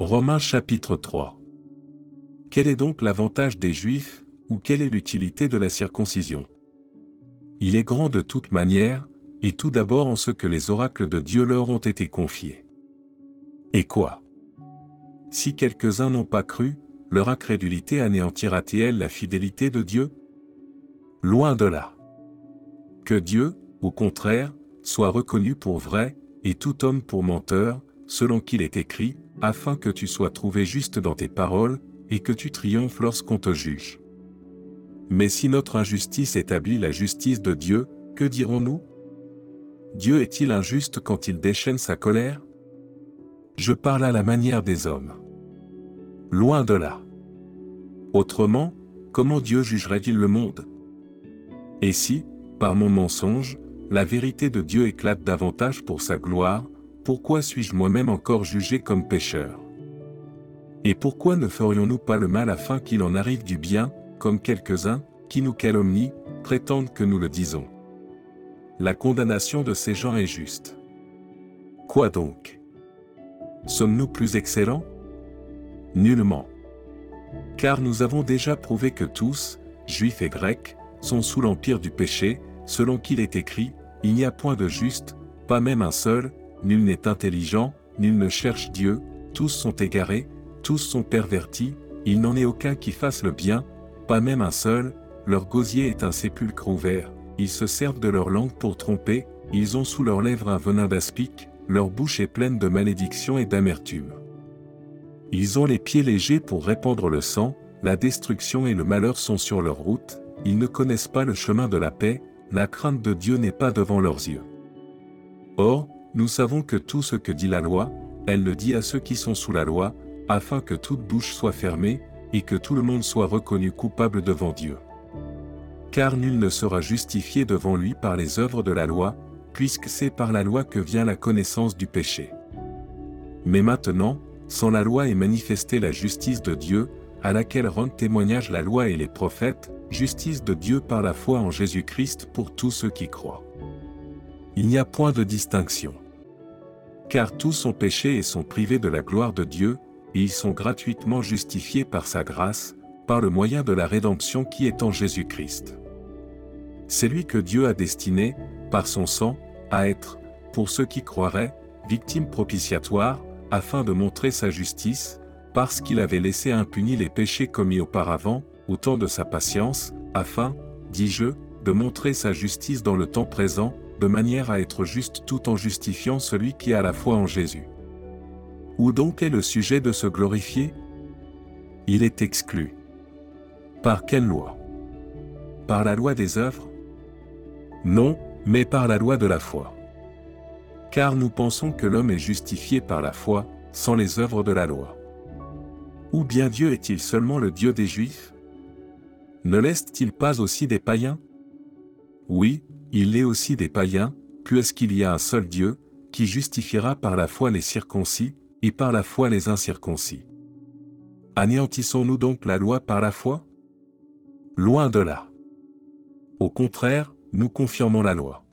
Romains chapitre 3 Quel est donc l'avantage des Juifs, ou quelle est l'utilité de la circoncision? Il est grand de toute manière, et tout d'abord en ce que les oracles de Dieu leur ont été confiés. Et quoi? Si quelques-uns n'ont pas cru, leur incrédulité anéantira-t-elle la fidélité de Dieu? Loin de là. Que Dieu, au contraire, soit reconnu pour vrai, et tout homme pour menteur, selon qu'il est écrit, afin que tu sois trouvé juste dans tes paroles, et que tu triomphes lorsqu'on te juge. Mais si notre injustice établit la justice de Dieu, que dirons-nous? Dieu est-il injuste quand il déchaîne sa colère? Je parle à la manière des hommes. Loin de là. Autrement, comment Dieu jugerait-il le monde? Et si, par mon mensonge, la vérité de Dieu éclate davantage pour sa gloire, pourquoi suis-je moi-même encore jugé comme pécheur? Et pourquoi ne ferions-nous pas le mal afin qu'il en arrive du bien, comme quelques-uns, qui nous calomnient, prétendent que nous le disons? La condamnation de ces gens est juste. Quoi donc? Sommes-nous plus excellents? Nullement. Car nous avons déjà prouvé que tous, juifs et grecs, sont sous l'empire du péché, selon qu'il est écrit, il n'y a point de juste, pas même un seul, nul n'est intelligent, nul ne cherche Dieu, tous sont égarés, tous sont pervertis, il n'en est aucun qui fasse le bien, pas même un seul, leur gosier est un sépulcre ouvert, ils se servent de leur langue pour tromper, ils ont sous leurs lèvres un venin d'aspic, leur bouche est pleine de malédiction et d'amertume. Ils ont les pieds légers pour répandre le sang, la destruction et le malheur sont sur leur route, ils ne connaissent pas le chemin de la paix, la crainte de Dieu n'est pas devant leurs yeux. Or, nous savons que tout ce que dit la loi, elle le dit à ceux qui sont sous la loi, afin que toute bouche soit fermée, et que tout le monde soit reconnu coupable devant Dieu. Car nul ne sera justifié devant lui par les œuvres de la loi, puisque c'est par la loi que vient la connaissance du péché. Mais maintenant, sans la loi est manifestée la justice de Dieu, à laquelle rendent témoignage la loi et les prophètes, justice de Dieu par la foi en Jésus-Christ pour tous ceux qui croient il n'y a point de distinction. Car tous sont péchés et sont privés de la gloire de Dieu, et ils sont gratuitement justifiés par sa grâce, par le moyen de la rédemption qui est en Jésus-Christ. C'est lui que Dieu a destiné, par son sang, à être, pour ceux qui croiraient, victime propitiatoire, afin de montrer sa justice, parce qu'il avait laissé impunis les péchés commis auparavant, au temps de sa patience, afin, dis-je, de montrer sa justice dans le temps présent, de manière à être juste tout en justifiant celui qui a la foi en Jésus. Où donc est le sujet de se glorifier? Il est exclu. Par quelle loi? Par la loi des œuvres? Non, mais par la loi de la foi. Car nous pensons que l'homme est justifié par la foi, sans les œuvres de la loi. Ou bien Dieu est-il seulement le Dieu des Juifs? Ne laisse-t-il pas aussi des païens? Oui, il est aussi des païens, puisqu'il y a un seul Dieu, qui justifiera par la foi les circoncis, et par la foi les incirconcis. Anéantissons-nous donc la loi par la foi? Loin de là. Au contraire, nous confirmons la loi.